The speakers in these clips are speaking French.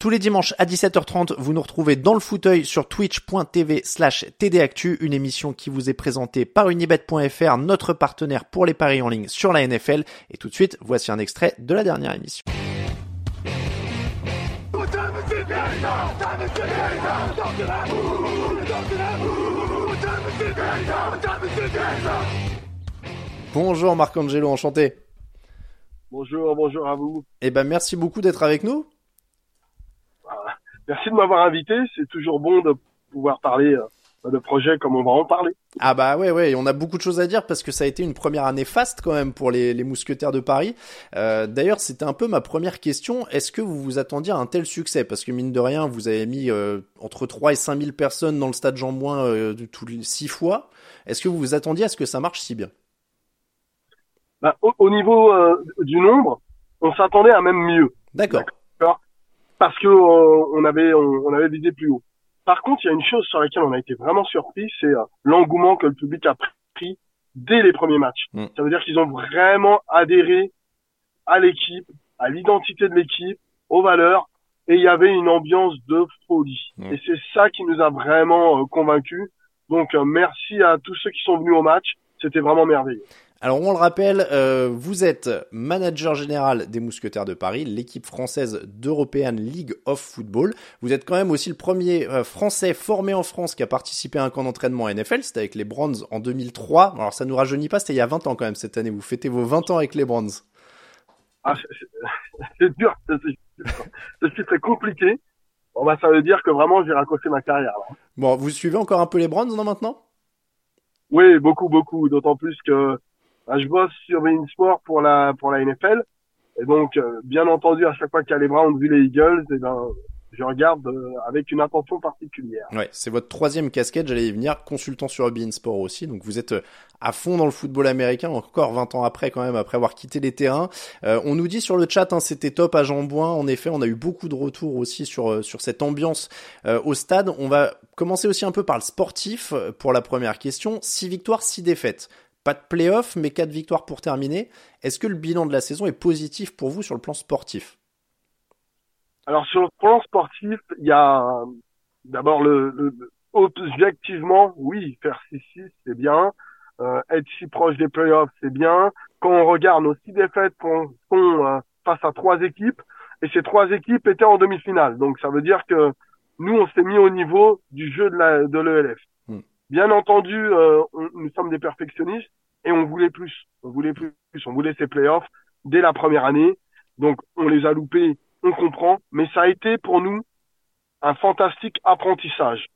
Tous les dimanches à 17h30, vous nous retrouvez dans le fauteuil sur twitch.tv slash tdactu, une émission qui vous est présentée par unibet.fr, notre partenaire pour les paris en ligne sur la NFL. Et tout de suite, voici un extrait de la dernière émission. Bonjour Marc-Angelo, enchanté. Bonjour, bonjour à vous. Eh ben merci beaucoup d'être avec nous. Merci de m'avoir invité. C'est toujours bon de pouvoir parler euh, de projets comme on va en parler. Ah bah ouais ouais, on a beaucoup de choses à dire parce que ça a été une première année faste quand même pour les, les mousquetaires de Paris. Euh, D'ailleurs, c'était un peu ma première question. Est-ce que vous vous attendiez à un tel succès? Parce que mine de rien, vous avez mis euh, entre 3 et 5 000 personnes dans le stade Jean Bouin euh, tous les six fois. Est-ce que vous vous attendiez à ce que ça marche si bien? Bah, au, au, niveau euh, du nombre, on s'attendait à même mieux. D'accord. Parce que euh, on avait on, on, avait visé plus haut. Par contre, il y a une chose sur laquelle on a été vraiment surpris, c'est euh, l'engouement que le public a pris dès les premiers matchs. Mm. Ça veut dire qu'ils ont vraiment adhéré à l'équipe, à l'identité de l'équipe, aux valeurs, et il y avait une ambiance de folie. Mm. Et c'est ça qui nous a vraiment euh, convaincus. Donc merci à tous ceux qui sont venus au match, c'était vraiment merveilleux. Alors on le rappelle, euh, vous êtes manager général des Mousquetaires de Paris, l'équipe française d'European League of Football. Vous êtes quand même aussi le premier euh, Français formé en France qui a participé à un camp d'entraînement NFL, c'était avec les Browns en 2003. Alors ça nous rajeunit pas, c'était il y a 20 ans quand même cette année, vous fêtez vos 20 ans avec les Browns. Ah, c'est dur, c'est très compliqué. Bon bah ça veut dire que vraiment j'ai raccroché ma carrière. Là. Bon, vous suivez encore un peu les non maintenant? Oui, beaucoup, beaucoup, d'autant plus que je bosse sur Bein Sport pour la pour la NFL et donc euh, bien entendu à chaque fois qu'il y a les Browns vu les Eagles et ben je regarde euh, avec une attention particulière. Ouais, c'est votre troisième casquette, j'allais y venir, consultant sur Bein Sport aussi. Donc vous êtes euh, à fond dans le football américain, encore 20 ans après quand même, après avoir quitté les terrains. Euh, on nous dit sur le chat, hein, c'était top à Jambouin. En effet, on a eu beaucoup de retours aussi sur sur cette ambiance euh, au stade. On va commencer aussi un peu par le sportif pour la première question. Six victoires, six défaites. Pas de playoff, mais quatre victoires pour terminer. Est-ce que le bilan de la saison est positif pour vous sur le plan sportif? Alors sur le plan sportif, il y a d'abord le, le, objectivement, oui, faire 6-6, c'est bien. Euh, être si proche des playoffs, c'est bien. Quand on regarde nos six défaites qu'on sont euh, face à trois équipes, et ces trois équipes étaient en demi-finale. Donc ça veut dire que nous, on s'est mis au niveau du jeu de l'ELF. Hmm. Bien entendu, euh, on, nous sommes des perfectionnistes et on voulait plus. On voulait plus. On voulait ces playoffs dès la première année. Donc, on les a loupés, on comprend. Mais ça a été pour nous un fantastique apprentissage.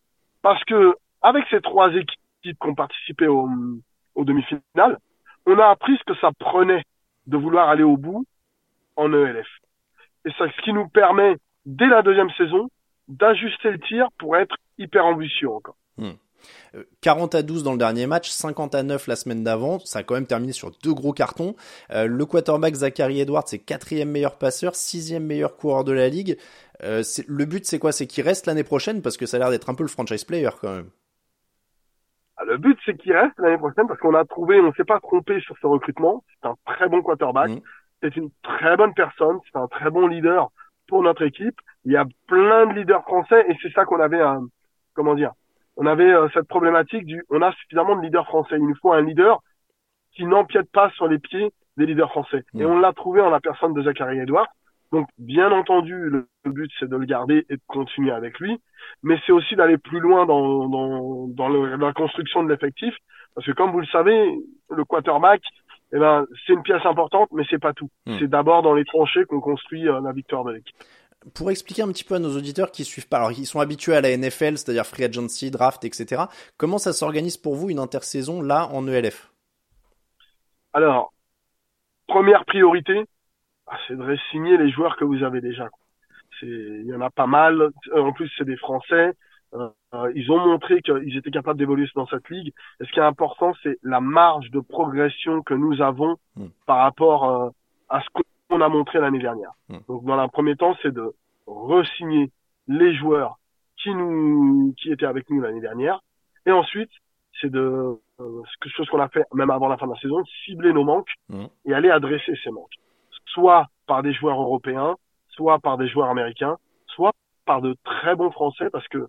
Parce que, avec ces trois équipes qui ont participé au, aux demi-finales, on a appris ce que ça prenait de vouloir aller au bout en ELF. Et c'est ce qui nous permet, dès la deuxième saison, d'ajuster le tir pour être hyper ambitieux encore. Hmm. 40 à 12 dans le dernier match, 50 à 9 la semaine d'avant. Ça a quand même terminé sur deux gros cartons. Euh, le quarterback Zachary Edwards, c'est quatrième meilleur passeur, sixième meilleur coureur de la ligue. Euh, le but, c'est quoi? C'est qu'il reste l'année prochaine parce que ça a l'air d'être un peu le franchise player quand même. Ah, le but, c'est qu'il reste l'année prochaine parce qu'on a trouvé, on s'est pas trompé sur ce recrutement. C'est un très bon quarterback. Mmh. C'est une très bonne personne. C'est un très bon leader pour notre équipe. Il y a plein de leaders français et c'est ça qu'on avait, un, comment dire, on avait euh, cette problématique du, on a suffisamment de leaders français. Il nous faut un leader qui n'empiète pas sur les pieds des leaders français. Mmh. Et on l'a trouvé en la personne de Zachary Edwards. Donc, bien entendu, le, but, c'est de le garder et de continuer avec lui, mais c'est aussi d'aller plus loin dans, dans, dans la construction de l'effectif, parce que comme vous le savez, le quarterback, eh ben, c'est une pièce importante, mais c'est pas tout. Hmm. C'est d'abord dans les tranchées qu'on construit euh, la victoire de l'équipe. Pour expliquer un petit peu à nos auditeurs qui suivent pas, alors ils sont habitués à la NFL, c'est-à-dire free agency, draft, etc. Comment ça s'organise pour vous une intersaison là en ELF Alors, première priorité, ah, c'est de signer les joueurs que vous avez déjà. Il y en a pas mal. En plus, c'est des Français. Euh, ils ont montré qu'ils étaient capables d'évoluer dans cette ligue. Et ce qui est important, c'est la marge de progression que nous avons hmm. par rapport euh, à ce qu'on a montré l'année dernière. Hmm. Donc, dans un premier temps, c'est de resigner les joueurs qui nous, qui étaient avec nous l'année dernière. Et ensuite, c'est de, euh, chose qu'on a fait même avant la fin de la saison, cibler nos manques hmm. et aller adresser ces manques. Soit par des joueurs européens, soit par des joueurs américains, soit par de très bons Français parce que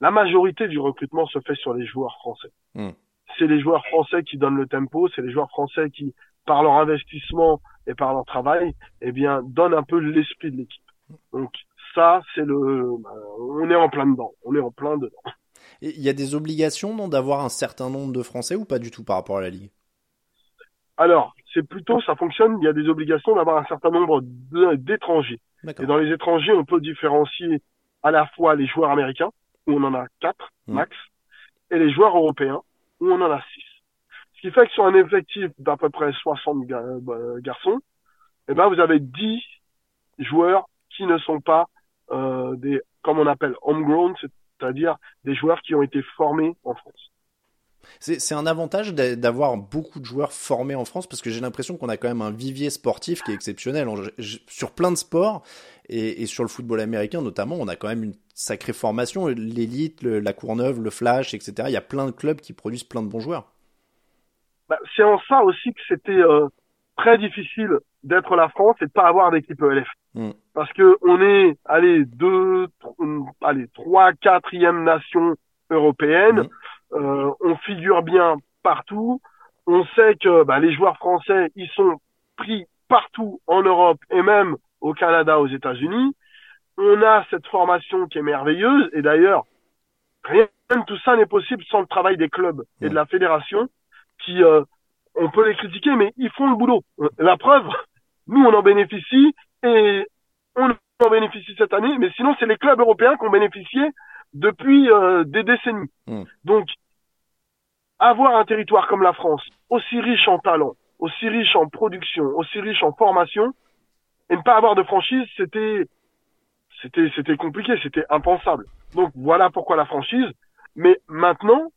la majorité du recrutement se fait sur les joueurs français. Hmm. C'est les joueurs français qui donnent le tempo, c'est les joueurs français qui, par leur investissement et par leur travail, eh bien, donnent un peu l'esprit de l'équipe. Donc ça, c'est le, bah, on est en plein dedans, on est en plein dedans. Il y a des obligations d'avoir un certain nombre de Français ou pas du tout par rapport à la Ligue? Alors, c'est plutôt, ça fonctionne, il y a des obligations d'avoir un certain nombre d'étrangers. Et dans les étrangers, on peut différencier à la fois les joueurs américains, où on en a 4 mmh. max, et les joueurs européens, où on en a 6 qui fait que sur un effectif d'à peu près 60 euh, garçons, eh ben, vous avez 10 joueurs qui ne sont pas euh, des, comme on appelle, homegrown, c'est-à-dire des joueurs qui ont été formés en France. C'est un avantage d'avoir beaucoup de joueurs formés en France parce que j'ai l'impression qu'on a quand même un vivier sportif qui est exceptionnel sur plein de sports et, sur le football américain notamment. On a quand même une sacrée formation, l'élite, la Courneuve, le Flash, etc. Il y a plein de clubs qui produisent plein de bons joueurs. Bah, c'est en ça aussi que c'était euh, très difficile d'être la France et de pas avoir d'équipe ELF. Hmm. Parce que on est, allez, deux, allez, trois, quatrième nation européenne. Hmm. Euh, on figure bien partout. On sait que bah, les joueurs français, ils sont pris partout en Europe et même au Canada, aux États-Unis. On a cette formation qui est merveilleuse et d'ailleurs, rien de tout ça n'est possible sans le travail des clubs et de la fédération qui, euh, on peut les critiquer, mais ils font le boulot. La preuve, nous, on en bénéficie et on en bénéficie cette année, mais sinon, c'est les clubs européens qui ont bénéficié depuis euh, des décennies. Hmm. Donc, avoir un territoire comme la France, aussi riche en talent, aussi riche en production, aussi riche en formation, et ne pas avoir de franchise, c'était, c'était, c'était compliqué, c'était impensable. Donc voilà pourquoi la franchise. Mais maintenant,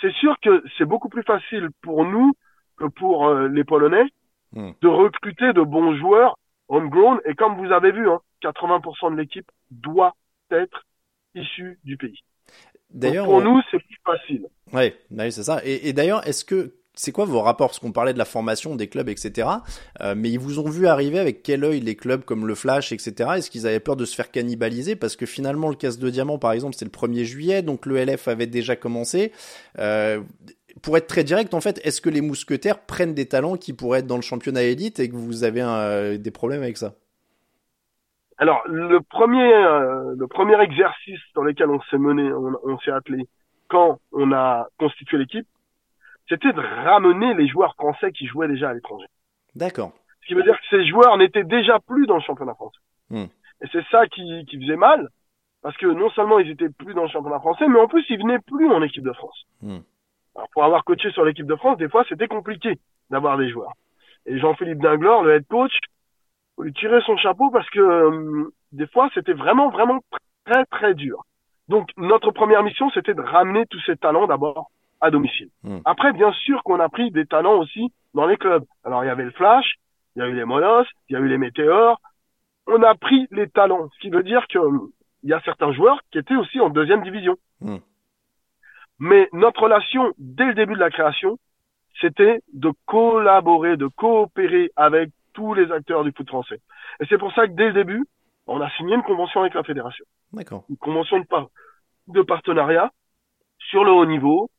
c'est sûr que c'est beaucoup plus facile pour nous que pour euh, les Polonais hmm. de recruter de bons joueurs homegrown. Et comme vous avez vu, hein, 80% de l'équipe doit être issue du pays. D'ailleurs, pour nous, c'est plus facile. Ouais, bah c'est ça. Et, d'ailleurs, est-ce que c'est quoi vos rapports? Parce qu'on parlait de la formation des clubs, etc. Euh, mais ils vous ont vu arriver avec quel œil les clubs comme le Flash, etc. Est-ce qu'ils avaient peur de se faire cannibaliser? Parce que finalement, le casse de diamant, par exemple, c'est le 1er juillet, donc le LF avait déjà commencé. Euh, pour être très direct, en fait, est-ce que les mousquetaires prennent des talents qui pourraient être dans le championnat élite et que vous avez euh, des problèmes avec ça? Alors le premier euh, le premier exercice dans lequel on s'est mené, on, s'est attelé quand on a constitué l'équipe, c'était de ramener les joueurs français qui jouaient déjà à l'étranger. D'accord. Ce qui veut dire que ces joueurs n'étaient déjà plus dans le championnat français. Hmm. Et c'est ça qui, qui faisait mal, parce que non seulement ils étaient plus dans le championnat français, mais en plus ils venaient plus en équipe de France. Hmm. Alors pour avoir coaché sur l'équipe de France, des fois c'était compliqué d'avoir des joueurs. Et Jean-Philippe Dinglor, le head coach, faut lui tirer son chapeau parce que euh, des fois c'était vraiment vraiment très très dur. Donc notre première mission c'était de ramener tous ces talents d'abord à domicile. Hmm. Après bien sûr qu'on a pris des talents aussi dans les clubs. Alors il y avait le Flash, il y a eu les Monos, il y a eu les Météores. On a pris les talents, ce qui veut dire que euh, il y a certains joueurs qui étaient aussi en deuxième division. Hmm. Mais notre relation dès le début de la création, c'était de collaborer, de coopérer avec tous les acteurs du foot français. Et c'est pour ça que dès le début, on a signé une convention avec la fédération. D'accord. Une convention de, de partenariat sur le haut niveau,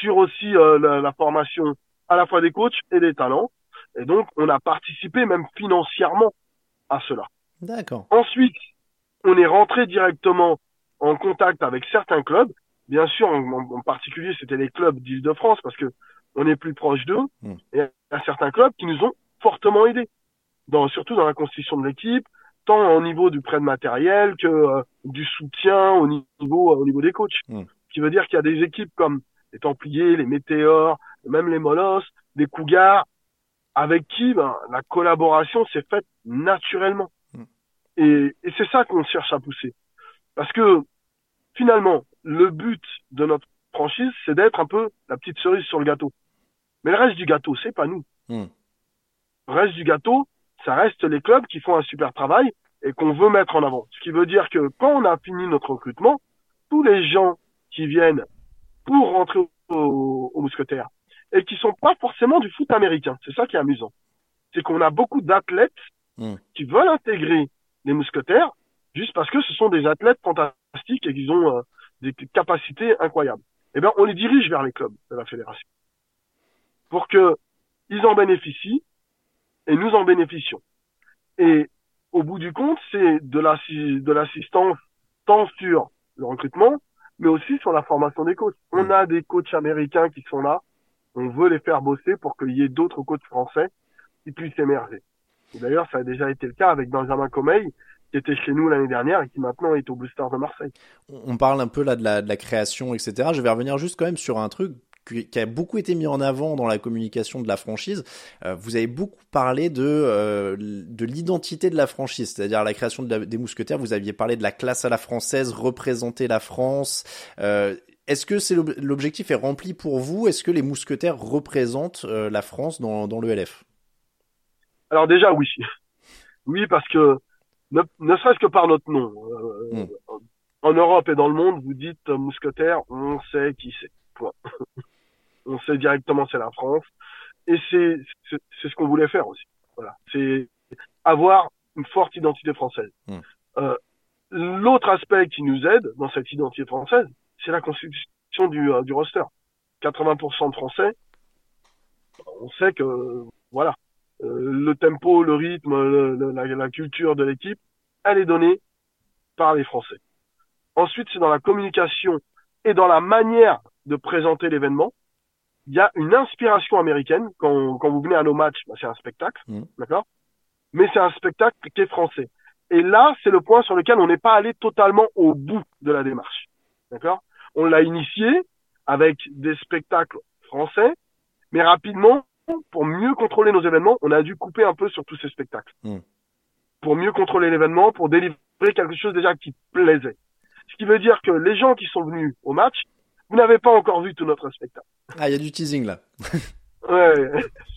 sur aussi euh, la, formation à la fois des coachs et des talents. Et donc, on a participé même financièrement à cela. D'accord. Ensuite, on est rentré directement en contact avec certains clubs. Bien sûr, en, en particulier, c'était les clubs d'Île-de-France parce que on est plus proche d'eux. Mm. Et il y a certains clubs qui nous ont fortement aidés, dans, surtout dans la constitution de l'équipe, tant au niveau du prêt de matériel que euh, du soutien au niveau euh, au niveau des coachs. Mm. Ce qui veut dire qu'il y a des équipes comme les Templiers, les Météores, même les Molosses, les Cougars, avec qui ben, la collaboration s'est faite naturellement. Mm. Et, et c'est ça qu'on cherche à pousser. Parce que finalement, le but de notre franchise, c'est d'être un peu la petite cerise sur le gâteau. Mais le reste du gâteau, c'est pas nous. Mm. Le reste du gâteau, ça reste les clubs qui font un super travail et qu'on veut mettre en avant. Ce qui veut dire que quand on a fini notre recrutement, tous les gens qui viennent pour rentrer au, au mousquetaire et qui sont pas forcément du foot américain, c'est ça qui est amusant. C'est qu'on a beaucoup d'athlètes Mm. qui veulent intégrer les mousquetaires juste parce que ce sont des athlètes fantastiques et qu'ils ont euh, des capacités incroyables. Eh bien, on les dirige vers les clubs de la fédération pour que ils en bénéficient et nous en bénéficions. Et au bout du compte, c'est de l'assistance tant sur le recrutement, mais aussi sur la formation des coachs. On a des coachs américains qui sont là. On veut les faire bosser pour qu'il y ait d'autres coachs français qui puissent émerger. D'ailleurs, ça a déjà été le cas avec Benjamin Comeil, qui était chez nous l'année dernière et qui maintenant est au Blue Stars de Marseille. On parle un peu là de la, de la création, etc. Je vais revenir juste quand même sur un truc qui a beaucoup été mis en avant dans la communication de la franchise. Euh, vous avez beaucoup parlé de, euh, de l'identité de la franchise, c'est-à-dire la création de la- des mousquetaires. Vous aviez parlé de la classe à la française, représenter la France. Euh, Est-ce que c'est l'ob- l'objectif est rempli pour vous? Est-ce que les mousquetaires représentent euh, la France dans, dans le LF Alors déjà, oui. Oui, parce que ne, ne serait-ce que par notre nom. euh, Mm. En Europe et dans le monde, vous dites euh, mousquetaire, on sait qui c'est. Point. on sait directement c'est la France. Et c'est c'est ce qu'on voulait faire aussi. Voilà. C'est avoir une forte identité française. Mm. Euh, L'autre aspect qui nous aide dans cette identité française, c'est la constitution du, euh, du roster. 80% de Français, on sait que voilà, euh, le tempo, le rythme, le- le- la, la culture de l'équipe, elle est donnée par les Français. Ensuite, c'est dans la communication et dans la manière de présenter l'événement. Il y a une inspiration américaine. Quand, quand vous venez à nos matchs, bah, c'est un spectacle, Mhm. d'accord? Mais c'est un spectacle qui est français. Et là, c'est le point sur lequel on n'est pas allé totalement au bout de la démarche, d'accord? On l'a initié avec des spectacles français, mais rapidement, pour mieux contrôler nos événements, on a dû couper un peu sur tous ces spectacles. Mm. Pour mieux contrôler l'événement, pour délivrer quelque chose déjà qui plaisait. Ce qui veut dire que les gens qui sont venus au match, vous n'avez pas encore vu tout notre spectacle. Ah, il y a du teasing là. Ouais.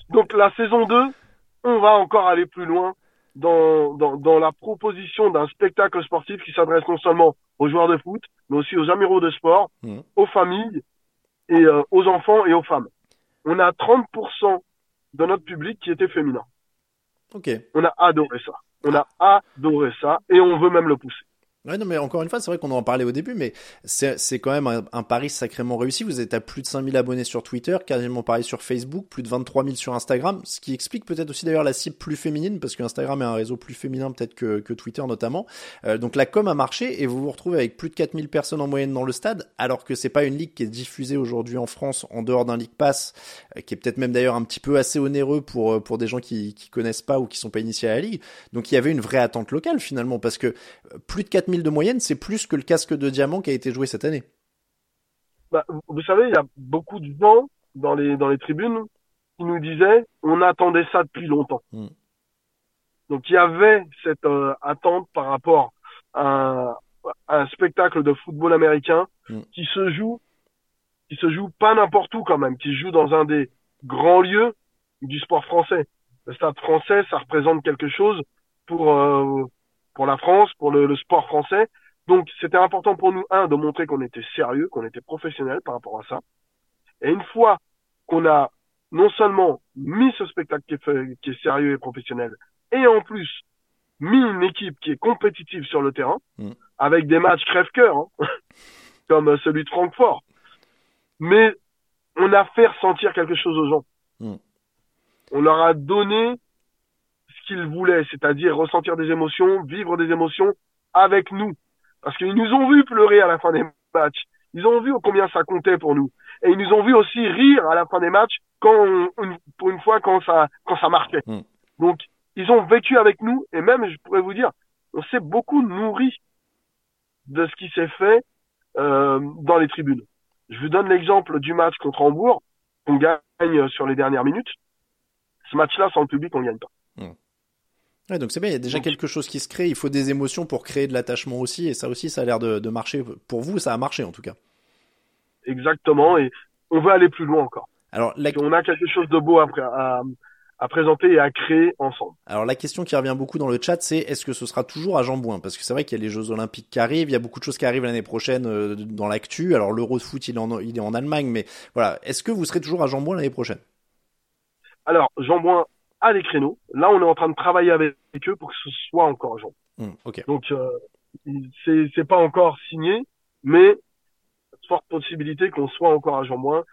Donc la saison 2, on va encore aller plus loin dans, dans, dans la proposition d'un spectacle sportif qui s'adresse non seulement aux joueurs de foot, mais aussi aux amoureux de sport, Mhm. aux familles et euh, aux enfants et aux femmes. On a 30% de notre public qui était féminin. Ok. On a adoré ça. On a adoré ça et on veut même le pousser. Ouais, non, mais encore une fois, c'est vrai qu'on en parlait au début, mais c'est c'est quand même un, un pari sacrément réussi. Vous êtes à plus de 5000 abonnés sur Twitter, quasiment pareil sur Facebook, plus de 23 000 sur Instagram, ce qui explique peut-être aussi d'ailleurs la cible plus féminine, parce que Instagram est un réseau plus féminin peut-être que, que Twitter notamment. Euh, donc la com a marché et vous vous retrouvez avec plus de 4000 personnes en moyenne dans le stade, alors que c'est pas une ligue qui est diffusée aujourd'hui en France en dehors d'un League Pass, euh, qui est peut-être même d'ailleurs un petit peu assez onéreux pour, euh, pour des gens qui, qui connaissent pas ou qui sont pas initiés à la ligue. Donc il y avait une vraie attente locale finalement, parce que plus de 4000 de moyenne, c'est plus que le casque de diamant qui a été joué cette année. Bah, vous- savez, il y a beaucoup de gens dans les, dans les tribunes qui nous disaient on attendait ça depuis longtemps. Mm. Donc il y avait cette euh, attente par rapport à un, à un spectacle de football américain Mm. qui se joue, qui se joue pas n'importe où quand même, qui se joue dans un des grands lieux du sport français. Le stade français, ça représente quelque chose pour euh, pour la France, pour le, le sport français. Donc c'était important pour nous un de montrer qu'on était sérieux, qu'on était professionnel par rapport à ça. Et une fois qu'on a non seulement mis ce spectacle qui est, fait- qui est sérieux et professionnel, et en plus mis une équipe qui est compétitive sur le terrain, Mm. avec des matchs crève-cœur, hein, comme celui de Francfort. Mais on a fait ressentir quelque chose aux gens. Mm. On leur a donné ce qu'ils voulaient, c'est-à-dire ressentir des émotions, vivre des émotions avec nous. Parce qu'ils nous ont vu pleurer à la fin des matchs. Ils ont vu combien ça comptait pour nous. Et ils nous ont vu aussi rire à la fin des matchs quand pour une fois quand ça quand ça marquait. Hmm. Donc ils ont vécu avec nous et même je pourrais vous dire on s'est beaucoup nourri de ce qui s'est fait euh, dans les tribunes. Je vous donne l'exemple du match contre Hambourg on gagne sur les dernières minutes. Ce match-là sans le public on gagne pas. Ouais, donc c'est bien, il y a déjà quelque chose qui se crée, il faut des émotions pour créer de l'attachement aussi, et ça aussi, ça a l'air de, de, marcher. Pour vous, ça a marché en tout cas. Exactement, et on veut aller plus loin encore. Alors, on a quelque chose de beau à, à, à, présenter et à créer ensemble. Alors la question qui revient beaucoup dans le chat, c'est est-ce que ce sera toujours à Jambouin Parce que c'est vrai qu'il y a les Jeux Olympiques qui arrivent, il y a beaucoup de choses qui arrivent l'année prochaine euh, dans l'actu. Alors l'Euro de foot, il est, en, il est en Allemagne, mais voilà, est-ce que vous serez toujours à Jambouin l'année prochaine? Alors Jambouin a des créneaux. Là, on est en train de travailler avec eux pour que ce soit encore à Jambouin. Mmh, Donc euh, c'est pas encore signé, mais forte possibilité qu'on soit encore à Jambouin.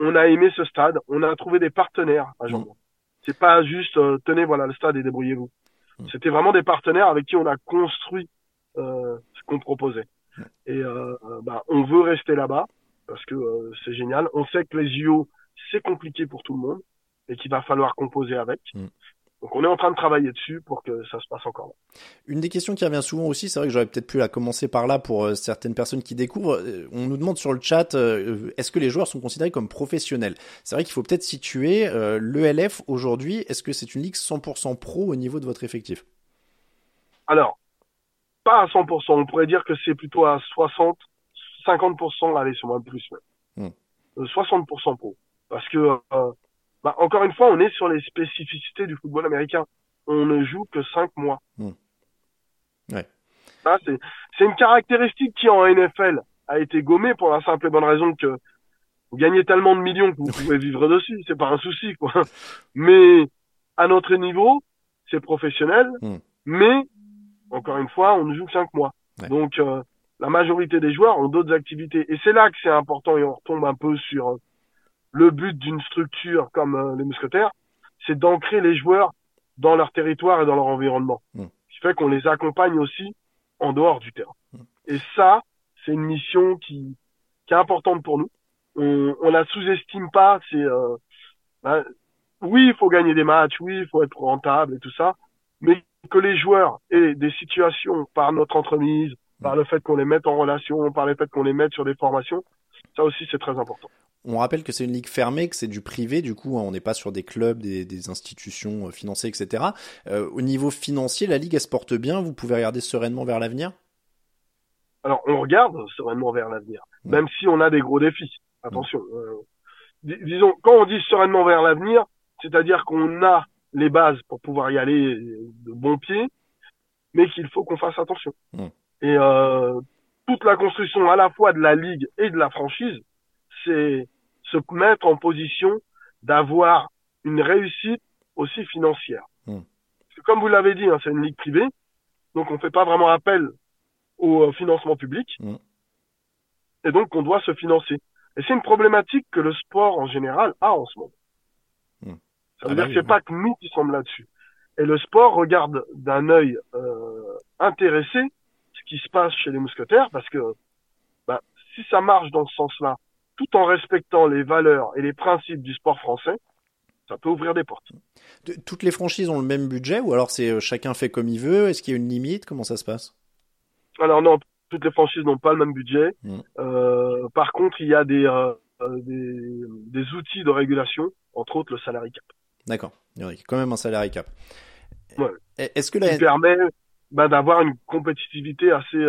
On a aimé ce stade, on a trouvé des partenaires à Jambouin. C'est pas juste euh, tenez voilà le stade et débrouillez-vous. Mm. C'était vraiment des partenaires avec qui on a construit euh, ce qu'on proposait. Et euh, bah, on veut rester là-bas parce que c'est génial. On sait que les JO c'est compliqué pour tout le monde et qu'il va falloir composer avec. Mm. Donc on est en train de travailler dessus pour que ça se passe encore. Une des questions qui revient souvent aussi, c'est vrai que j'aurais peut-être pu la commencer par là pour euh, certaines personnes qui découvrent. Euh, on nous demande sur le chat, euh, est-ce que les joueurs sont considérés comme professionnels? C'est vrai qu'il faut peut-être situer l'ELF aujourd'hui. Est-ce que c'est une ligue 100% pro au niveau de votre effectif? Alors, pas à 100%. On pourrait dire que c'est plutôt à 60, 50%, allez, sur moins plus. Même. 60% hmm. pro. Parce que bah, encore une fois, on est sur les spécificités du football américain. On ne joue que cinq mois. Hmm. Ouais. c'est une caractéristique qui en NFL a été gommée pour la simple et bonne raison que vous gagnez tellement de millions que vous pouvez vivre dessus, c'est pas un souci quoi. Mais à notre niveau, c'est professionnel, hmm. mais encore une fois, on ne joue que cinq mois. Donc euh, la majorité des joueurs ont d'autres activités et c'est là que c'est important et on retombe un peu sur le but d'une structure comme euh, les mousquetaires, c'est d'ancrer les joueurs dans leur territoire et dans leur environnement. Mm. Ce qui fait qu'on les accompagne aussi en dehors du terrain. Mm. Et ça, c'est une mission qui, qui est importante pour nous. On, on la sous-estime pas. C'est euh, ben, oui, il faut gagner des matchs, oui, il faut être rentable et tout ça, mais que les joueurs aient des situations par notre entremise, par mm. le fait qu'on les mette en relation, par le fait qu'on les mette sur des formations, ça aussi c'est très important. On rappelle que c'est une ligue fermée, que c'est du privé, du coup, hein, on n'est pas sur des clubs, des, institutions euh, financées, etc. Euh, au niveau financier, la ligue, elle se porte bien? Vous pouvez regarder sereinement vers l'avenir? Alors, on regarde sereinement vers l'avenir, même si on a des gros défis. Attention. Euh, disons, quand on dit sereinement vers l'avenir, c'est-à-dire qu'on a les bases pour pouvoir y aller de bon pied, mais qu'il faut qu'on fasse attention. Et toute la construction à la fois de la ligue et de la franchise, c'est se mettre en position d'avoir une réussite aussi financière. Hmm. comme vous l'avez dit, hein, c'est une ligue privée, donc on ne fait pas vraiment appel au euh, financement public, hmm. et donc on doit se financer. Et c'est une problématique que le sport en général a en ce moment. Hmm. Ça veut ah dire bah que c'est pas que nous qui sommes là-dessus. Et le sport regarde d'un œil euh, intéressé ce qui se passe chez les mousquetaires, parce que bah, si ça marche dans ce sens-là, tout en respectant les valeurs et les principes du sport français, ça peut ouvrir des portes. Toutes les franchises ont le même budget ou alors c'est euh, chacun fait comme il veut? Est-ce qu'il y a une limite? Comment ça se passe? Alors non, toutes les franchises n'ont pas le même budget. Mmh. Euh, par contre, il y a des, euh, des, des, outils de régulation, entre autres le salary cap. D'accord, il y a quand même un salary cap. Ouais. Est-ce que la... Qui permet bah, d'avoir une compétitivité assez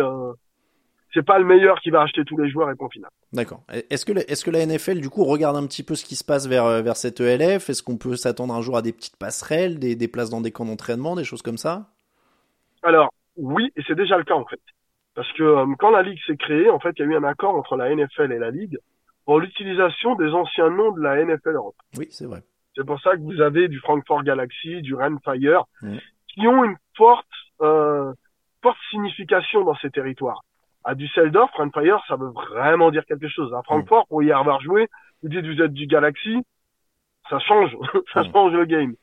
c'est pas le meilleur qui va acheter tous les joueurs et point final. D'accord. Est-ce que, est-ce que la NFL, du coup, regarde un petit peu ce qui se passe vers, euh, vers cette ELF Est-ce qu'on peut s'attendre un jour à des petites passerelles, des, des places dans des camps d'entraînement, des choses comme ça? Alors, oui, et c'est déjà le cas, en fait. Parce que euh, quand la Ligue s'est créée, en fait, il y a eu un accord entre la NFL et la Ligue pour l'utilisation des anciens noms de la NFL Europe. Oui, c'est vrai. C'est pour ça que vous avez du Frankfurt Galaxy, du Rennes Fire, qui ont une forte, euh, forte signification dans ces territoires à Düsseldorf, Fire, ça veut vraiment dire quelque chose. À Francfort, pour y avoir joué, vous dites vous êtes du Galaxy, ça change, ça mm. change le game.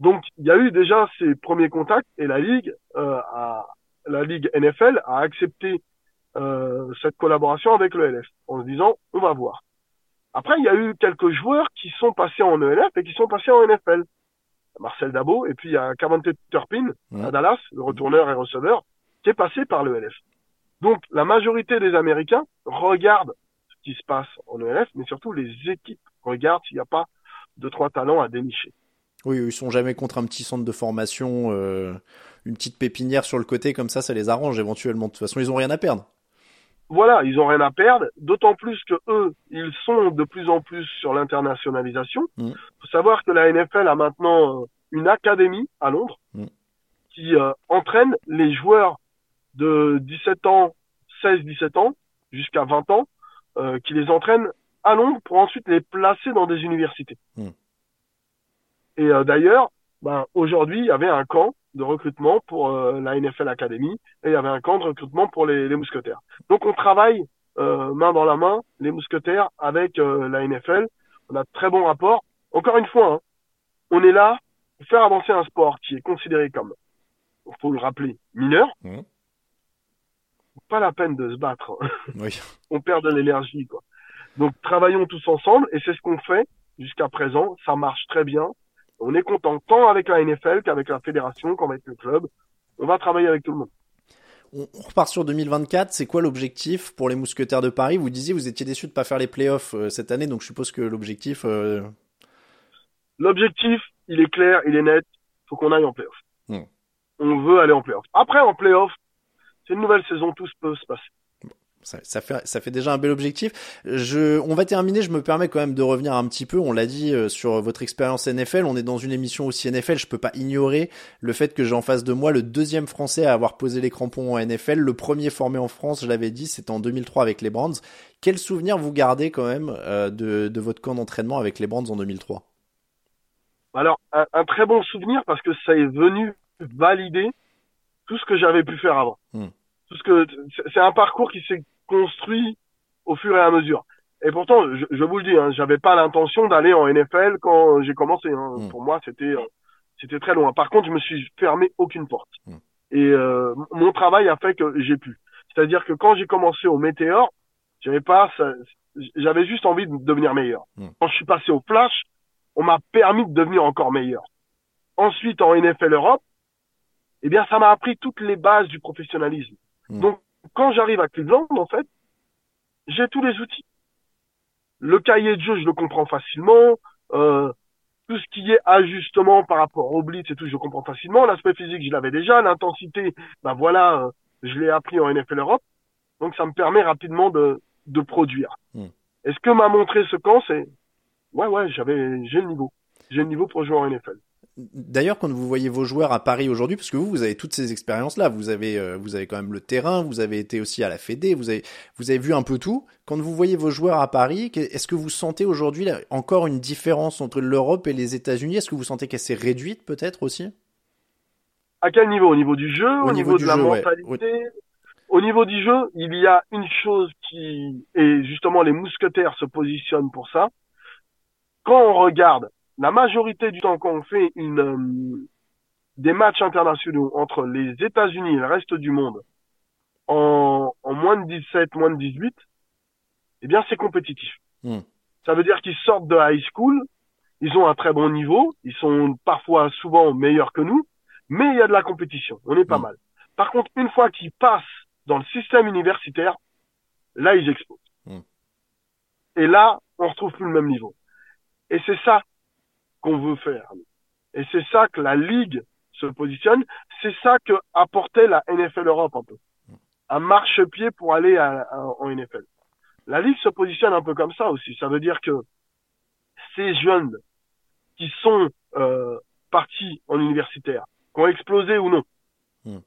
Donc il y a eu déjà ces premiers contacts et la ligue euh, a, la ligue NFL a accepté euh, cette collaboration avec le LF en se disant on va voir. Après il y a eu quelques joueurs qui sont passés en ELF et qui sont passés en NFL. Marcel Dabo et puis il y a Cavante Turpin à Dallas, le retourneur et receveur, qui est passé par le LF. Donc la majorité des Américains regardent ce qui se passe en ELF, mais surtout les équipes regardent s'il n'y a pas deux trois talents à dénicher. Oui, ils sont jamais contre un petit centre de formation, euh, une petite pépinière sur le côté comme ça, ça les arrange éventuellement. De toute façon, ils ont rien à perdre. Voilà, ils ont rien à perdre, d'autant plus que eux, ils sont de plus en plus sur l'internationalisation. Il mm. faut savoir que la NFL a maintenant euh, une académie à Londres mm. qui euh, entraîne les joueurs de 17 ans, 16-17 ans jusqu'à 20 ans, euh, qui les entraîne à Londres pour ensuite les placer dans des universités. Mm. Et euh, d'ailleurs, ben, aujourd'hui, il y avait un camp de recrutement pour euh, la NFL Academy et il y avait un camp de recrutement pour les, les mousquetaires. Donc on travaille euh, main dans la main, les mousquetaires avec la NFL. On a de très bons rapports. Encore une fois, hein, on est là pour faire avancer un sport qui est considéré comme, il faut le rappeler, mineur. Mmh. Pas la peine de se battre. Oui. on perd de l'énergie, quoi. Donc travaillons tous ensemble et c'est ce qu'on fait jusqu'à présent. Ça marche très bien. On est content tant avec la NFL qu'avec la fédération qu'avec le club. On va travailler avec tout le monde. On repart sur 2024. C'est quoi l'objectif pour les Mousquetaires de Paris? Vous disiez vous étiez déçu de ne pas faire les playoffs euh, cette année, donc je suppose que l'objectif. Euh, l'objectif, il est clair, il est net. Faut qu'on aille en playoff. Hmm. On veut aller en playoff. Après, en playoff, c'est une nouvelle saison, tout peut se passer. Ça, fait, ça fait déjà un bel objectif. Je, on va terminer. Je me permets quand même de revenir un petit peu. On l'a dit euh, sur votre expérience NFL. On est dans une émission aussi NFL. Je peux pas ignorer le fait que j'ai en face de moi le deuxième Français à avoir posé les crampons en NFL. Le premier formé en France, je l'avais dit, c'était en 2003 avec les Brands. Quel souvenir vous gardez quand même euh, de, de votre camp d'entraînement avec les Brands en 2003 Alors, un, très bon souvenir parce que ça est venu valider tout ce que j'avais pu faire avant. Hmm. Tout ce que c'est un parcours qui s'est construit au fur et à mesure. Et pourtant, je, vous le dis, hein, j'avais pas l'intention d'aller en NFL quand j'ai commencé. Hein. Hmm. Pour moi, c'était euh, c'était très loin. Par contre, je me suis fermé aucune porte. Hmm. Et euh, mon travail a fait que j'ai pu. C'est-à-dire que quand j'ai commencé au Météor, j'avais pas, j'avais juste envie de devenir meilleur. Hmm. Quand je suis passé au Flash, on m'a permis de devenir encore meilleur. Ensuite, en NFL Europe, eh bien, ça m'a appris toutes les bases du professionnalisme. Donc, quand j'arrive à Cleveland, en fait, j'ai tous les outils. Le cahier de jeu, je le comprends facilement. Euh, tout ce qui est ajustement par rapport au blitz et tout, je le comprends facilement. L'aspect physique, je l'avais déjà. L'intensité, ben voilà, euh, je l'ai appris en NFL Europe. Donc ça me permet rapidement de, de produire. Hmm. Et ce que m'a montré ce camp, c'est ouais, ouais, j'avais, j'ai le niveau. J'ai le niveau pour jouer en NFL. D'ailleurs, quand vous voyez vos joueurs à Paris aujourd'hui, parce que vous, vous avez toutes ces expériences-là, vous avez, euh, vous avez quand même le terrain, vous avez été aussi à la Fédé, vous avez, vous avez vu un peu tout. Quand vous voyez vos joueurs à Paris, est-ce que vous sentez aujourd'hui encore une différence entre l'Europe et les États-Unis? Est-ce que vous sentez qu'elle s'est réduite peut-être aussi? À quel niveau? Au niveau du jeu, au, niveau, de la mentalité? Au niveau du jeu, il y a une chose qui, et justement les mousquetaires se positionnent pour ça. Quand on regarde la majorité du temps quand on fait une, euh, des matchs internationaux entre les États-Unis et le reste du monde en, en, moins de 17, moins de 18, eh bien c'est compétitif. Hmm. Ça veut dire qu'ils sortent de high school, ils ont un très bon niveau, ils sont parfois souvent meilleurs que nous, mais il y a de la compétition, on est pas hmm. mal. Par contre, une fois qu'ils passent dans le système universitaire, là ils explosent. Hmm. Et là, on retrouve plus le même niveau. Et c'est ça qu'on veut faire. Et c'est ça que la Ligue se positionne. C'est ça que apportait la NFL Europe un peu. Un marchepied pour aller en NFL. La Ligue se positionne un peu comme ça aussi. Ça veut dire que ces jeunes qui sont euh, partis en universitaire, qui ont explosé ou non, hmm.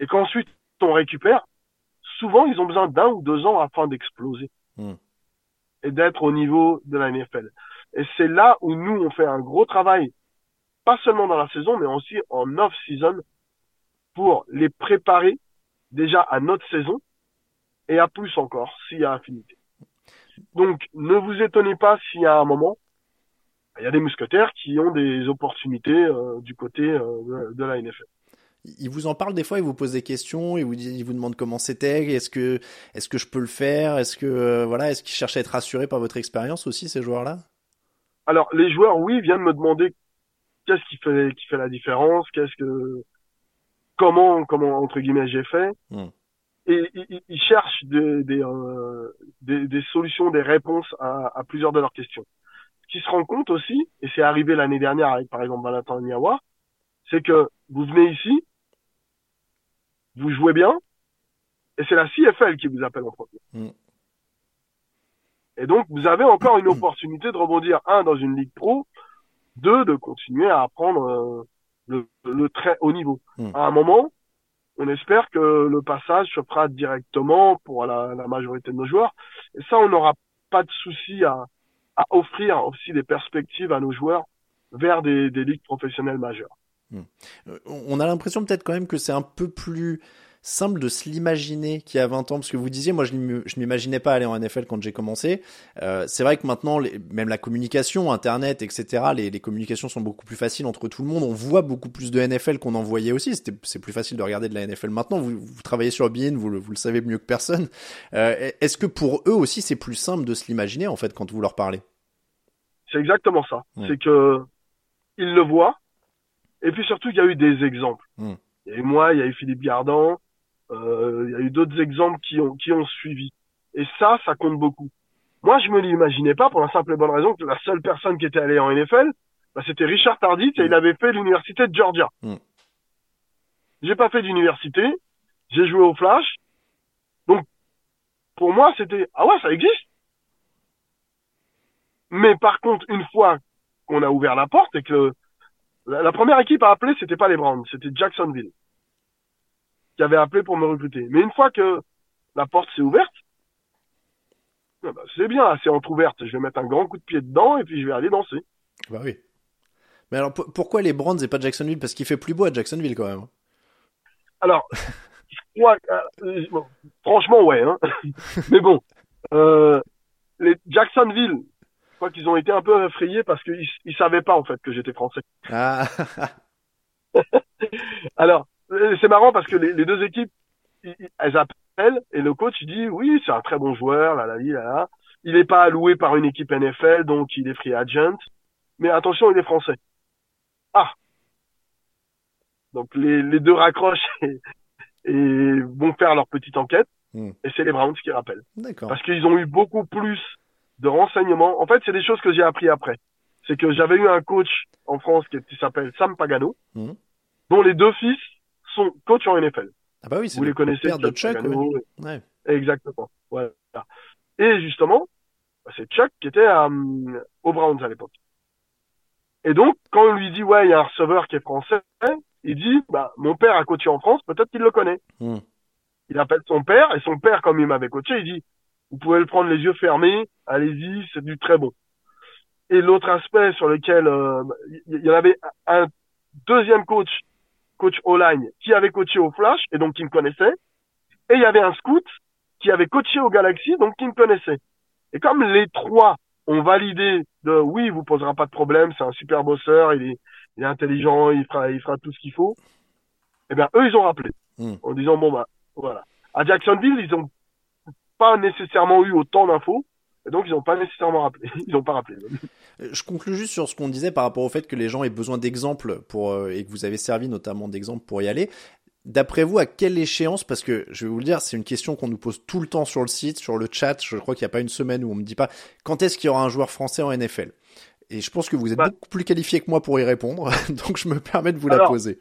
et qu'ensuite on récupère, souvent ils ont besoin d'un ou deux ans afin d'exploser hmm. et d'être au niveau de la NFL. Et c'est là où nous, on fait un gros travail, pas seulement dans la saison, mais aussi en off-season, pour les préparer déjà à notre saison et à plus encore s'il y a affinité. Donc, ne vous étonnez pas s'il y a un moment il y a des mousquetaires qui ont des opportunités euh, du côté euh, de, la NFL. Il vous en parle des fois, il vous pose des questions, il vous dit, il vous demande comment c'était, est-ce que, est-ce que je peux le faire, est-ce que, euh, voilà, est-ce qu'il cherche à être rassuré par votre expérience aussi ces joueurs-là? Alors les joueurs, oui, viennent me demander qu'est-ce qui fait, qui fait la différence, qu'est-ce que, comment, comment entre guillemets j'ai fait. Hmm. Et ils, cherchent des, des, des, des, solutions, des réponses à, à plusieurs de leurs questions qui se rend compte aussi, et c'est arrivé l'année dernière avec par exemple Valentin Niawa, c'est que vous venez ici, vous jouez bien, et c'est la CFL qui vous appelle en premier. Mm. Et donc vous avez encore une opportunité de rebondir, un, dans une ligue pro, deux, de continuer à apprendre euh, le, très haut niveau. Mm. À un moment, on espère que le passage se fera directement pour la, la majorité de nos joueurs, et ça, on n'aura pas de souci à, à offrir aussi des perspectives à nos joueurs vers des, des ligues professionnelles majeures. Hmm. Euh, on a l'impression peut-être quand même que c'est un peu plus simple de se l'imaginer qu'il y a 20 ans, parce que vous disiez, moi je ne m'imaginais pas aller en NFL quand j'ai commencé. Euh, c'est vrai que maintenant, les, même la communication, Internet, etc., les, les, communications sont beaucoup plus faciles entre tout le monde. On voit beaucoup plus de NFL qu'on en voyait aussi. C'est plus facile de regarder de la NFL maintenant. Vous, vous travaillez sur BIN, vous, vous, le savez mieux que personne. Euh, Est-ce que pour eux aussi, c'est plus simple de se l'imaginer en fait quand vous leur parlez? C'est exactement ça. C'est que ils le voient. Et puis surtout, il y a eu des exemples. Hmm. Et moi, il y a eu Philippe Gardan, il y a eu d'autres exemples qui ont, qui ont suivi. Et ça, ça compte beaucoup. Moi, je me l'imaginais pas pour la simple et bonne raison que la seule personne qui était allée en NFL, bah, c'était Richard Tardit et il avait fait l'université de Georgia. Mm. J'ai pas fait d'université, j'ai joué au flash. Donc, pour moi, c'était, ah ouais, ça existe. Mais par contre, une fois qu'on a ouvert la porte et que la, la première équipe à appeler, c'était pas les Browns, c'était Jacksonville qui avait appelé pour me recruter. Mais une fois que la porte s'est ouverte, ah bah, c'est bien, c'est entrouverte. Je vais mettre un grand coup de pied dedans et puis je vais aller danser. Bah oui. Mais alors pourquoi les Browns et pas Jacksonville? Parce qu'il fait plus beau à Jacksonville quand même. Alors, euh, franchement ouais. Hein. Mais bon, euh, les Jacksonville, je crois qu'ils ont été un peu effrayés parce qu'ils ils savaient pas en fait que j'étais français. Ah. alors, c'est marrant parce que les, les deux équipes, elles appellent et le coach dit oui c'est un très bon joueur là là là là. Il n'est pas alloué par une équipe NFL donc il est free agent. Mais attention il est français. Ah. Donc les, les deux raccrochent et, et, vont faire leur petite enquête. Hmm. Et c'est les Browns qui rappellent. Parce qu'ils ont eu beaucoup plus de renseignements. En fait, c'est des choses que j'ai appris après. C'est que j'avais eu un coach en France qui, s'appelle Sam Pagano, hmm. dont les deux fils sont coach en NFL. Ah bah oui, Vous les connaissez, de Chuck. Ouais. Exactement. Voilà. Et justement, bah, c'est Chuck qui était à, euh, aux Browns à l'époque. Et donc, quand on lui dit, ouais, il y a un receveur qui est français, il dit, bah, mon père a coaché en France, peut-être qu'il le connaît. Hmm. Il appelle son père, et son père, comme il m'avait coaché, il dit, vous pouvez le prendre les yeux fermés, allez-y, c'est du très bon. Et l'autre aspect sur lequel euh, il y en avait un deuxième coach coach O-line qui avait coaché au Flash et donc qui me connaissait. Et il y avait un scout qui avait coaché au Galaxy donc qui me connaissait. Et comme les trois ont validé de oui, vous posera pas de problème, c'est un super bosseur, il est, il est intelligent, il fera, il fera tout ce qu'il faut. Eh bien, eux, ils ont rappelé hmm. en disant bon bah voilà. À Jacksonville, ils ont pas nécessairement eu autant d'infos. Donc, ils n'ont pas nécessairement rappelé. Ils n'ont pas rappelé. Je conclue juste sur ce qu'on disait par rapport au fait que les gens aient besoin d'exemples pour euh, et que vous avez servi notamment d'exemples pour y aller. D'après vous, à quelle échéance Parce que je vais vous le dire, c'est une question qu'on nous pose tout le temps sur le site, sur le chat. Je crois qu'il n'y a pas une semaine où on me dit pas quand est-ce qu'il y aura un joueur français en NFL. Et je pense que vous êtes bah. beaucoup plus qualifié que moi pour y répondre, donc je me permets de vous la poser.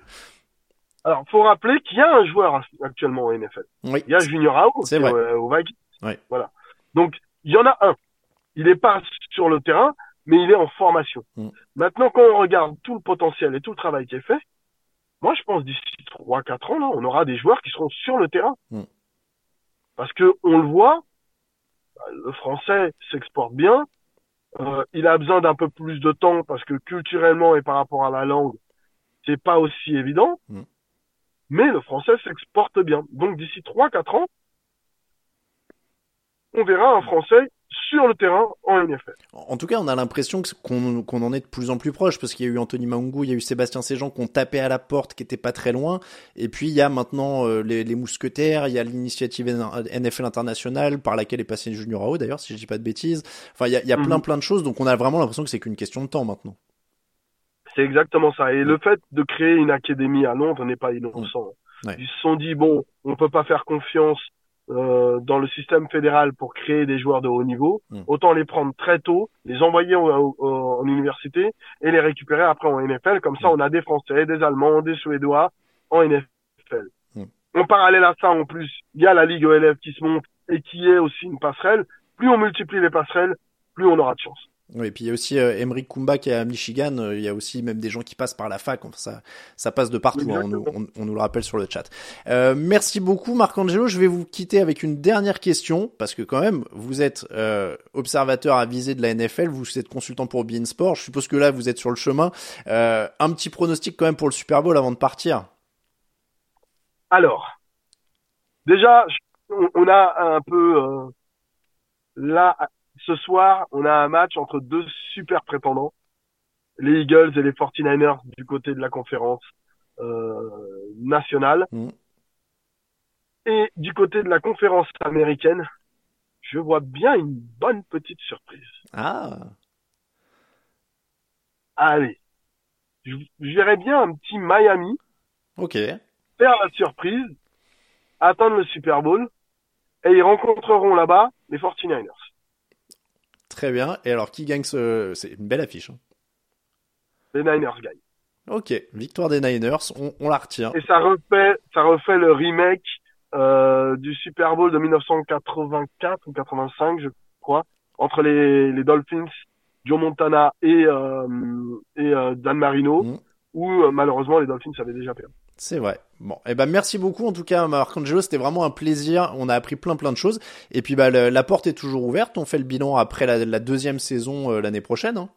Alors, faut rappeler qu'il y a un joueur actuellement en NFL. Oui. Il y a Junior Ao c'est vrai. Euh, au, Voilà. Donc, il y en a un. Il n'est pas sur le terrain, mais il est en formation. Mm. Maintenant, quand on regarde tout le potentiel et tout le travail qui est fait, moi, je pense d'ici 3-4 ans, là, on aura des joueurs qui seront sur le terrain. Mm. Parce que on le voit, le français s'exporte bien. Euh, il a besoin d'un peu plus de temps parce que culturellement et par rapport à la langue, c'est pas aussi évident. Mm. Mais le français s'exporte bien. Donc d'ici 3-4 ans, on verra un français sur le terrain en NFL. En tout cas, on a l'impression qu'on en est de plus en plus proche parce qu'il y a eu Anthony Maungu, il y a eu Sébastien Séjean qui ont tapé à la porte, qui était pas très loin. Et puis il y a maintenant euh, les, les, mousquetaires, il y a l'initiative NFL internationale par laquelle est passé Junior AO d'ailleurs, si je dis pas de bêtises. Enfin, il y a, il y a plein mhm. plein de choses, donc on a vraiment l'impression que c'est qu'une question de temps maintenant. C'est exactement ça. Et le fait de créer une académie à Londres n'est pas innocent. Ils se sont dit bon, on peut pas faire confiance euh, dans le système fédéral pour créer des joueurs de haut niveau, hmm. autant les prendre très tôt, les envoyer en, université et les récupérer après en NFL. Comme ça, hmm. on a des Français, des Allemands, des Suédois en NFL. Hmm. En parallèle à ça, en plus, il y a la Ligue ELF qui se monte et qui est aussi une passerelle. Plus on multiplie les passerelles, plus on aura de chance. Oui, et puis il y a aussi euh, Emery Kumba qui est à Michigan. Euh, il y a aussi même des gens qui passent par la fac. Enfin, ça, ça passe de partout. Hein, on, nous, on, nous le rappelle sur le chat. Euh, merci beaucoup, Marc-Angelo. Je vais vous quitter avec une dernière question parce que quand même, vous êtes euh, observateur avisé de la NFL. Vous êtes consultant pour Bein Sport. Je suppose que là, vous êtes sur le chemin. Euh, un petit pronostic quand même pour le Super Bowl avant de partir. Alors, déjà, on a un peu là ce soir, on a un match entre deux super prétendants, les Eagles et les 49ers du côté de la conférence euh, nationale. Mm. Et du côté de la conférence américaine, je vois bien une bonne petite surprise. Ah. Allez. Je, verrais bien un petit Miami. Ok. Faire la surprise, atteindre le Super Bowl, et ils rencontreront là-bas les 49ers. Très bien. Et alors, qui gagne ce... C'est une belle affiche. Hein. Les Niners gagnent. Ok, victoire des Niners, on, la retient. Et ça refait, ça refait le remake euh, du Super Bowl de 1984 ou 85, je crois, entre les, les Dolphins, Joe Montana et, euh, et euh, Dan Marino, mm. où malheureusement les Dolphins avaient déjà perdu. C'est vrai. Bon, et eh ben merci beaucoup en tout cas Marcangelo, c'était vraiment un plaisir. On a appris plein plein de choses. Et puis bah la porte est toujours ouverte. On fait le bilan après la, deuxième saison euh, l'année prochaine. Hein.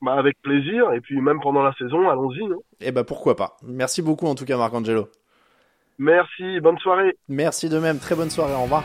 Bah avec plaisir. Et puis même pendant la saison, allons-y. Et eh ben pourquoi pas. Merci beaucoup en tout cas Marcangelo. Merci. Bonne soirée. Merci de même. Très bonne soirée. Au revoir.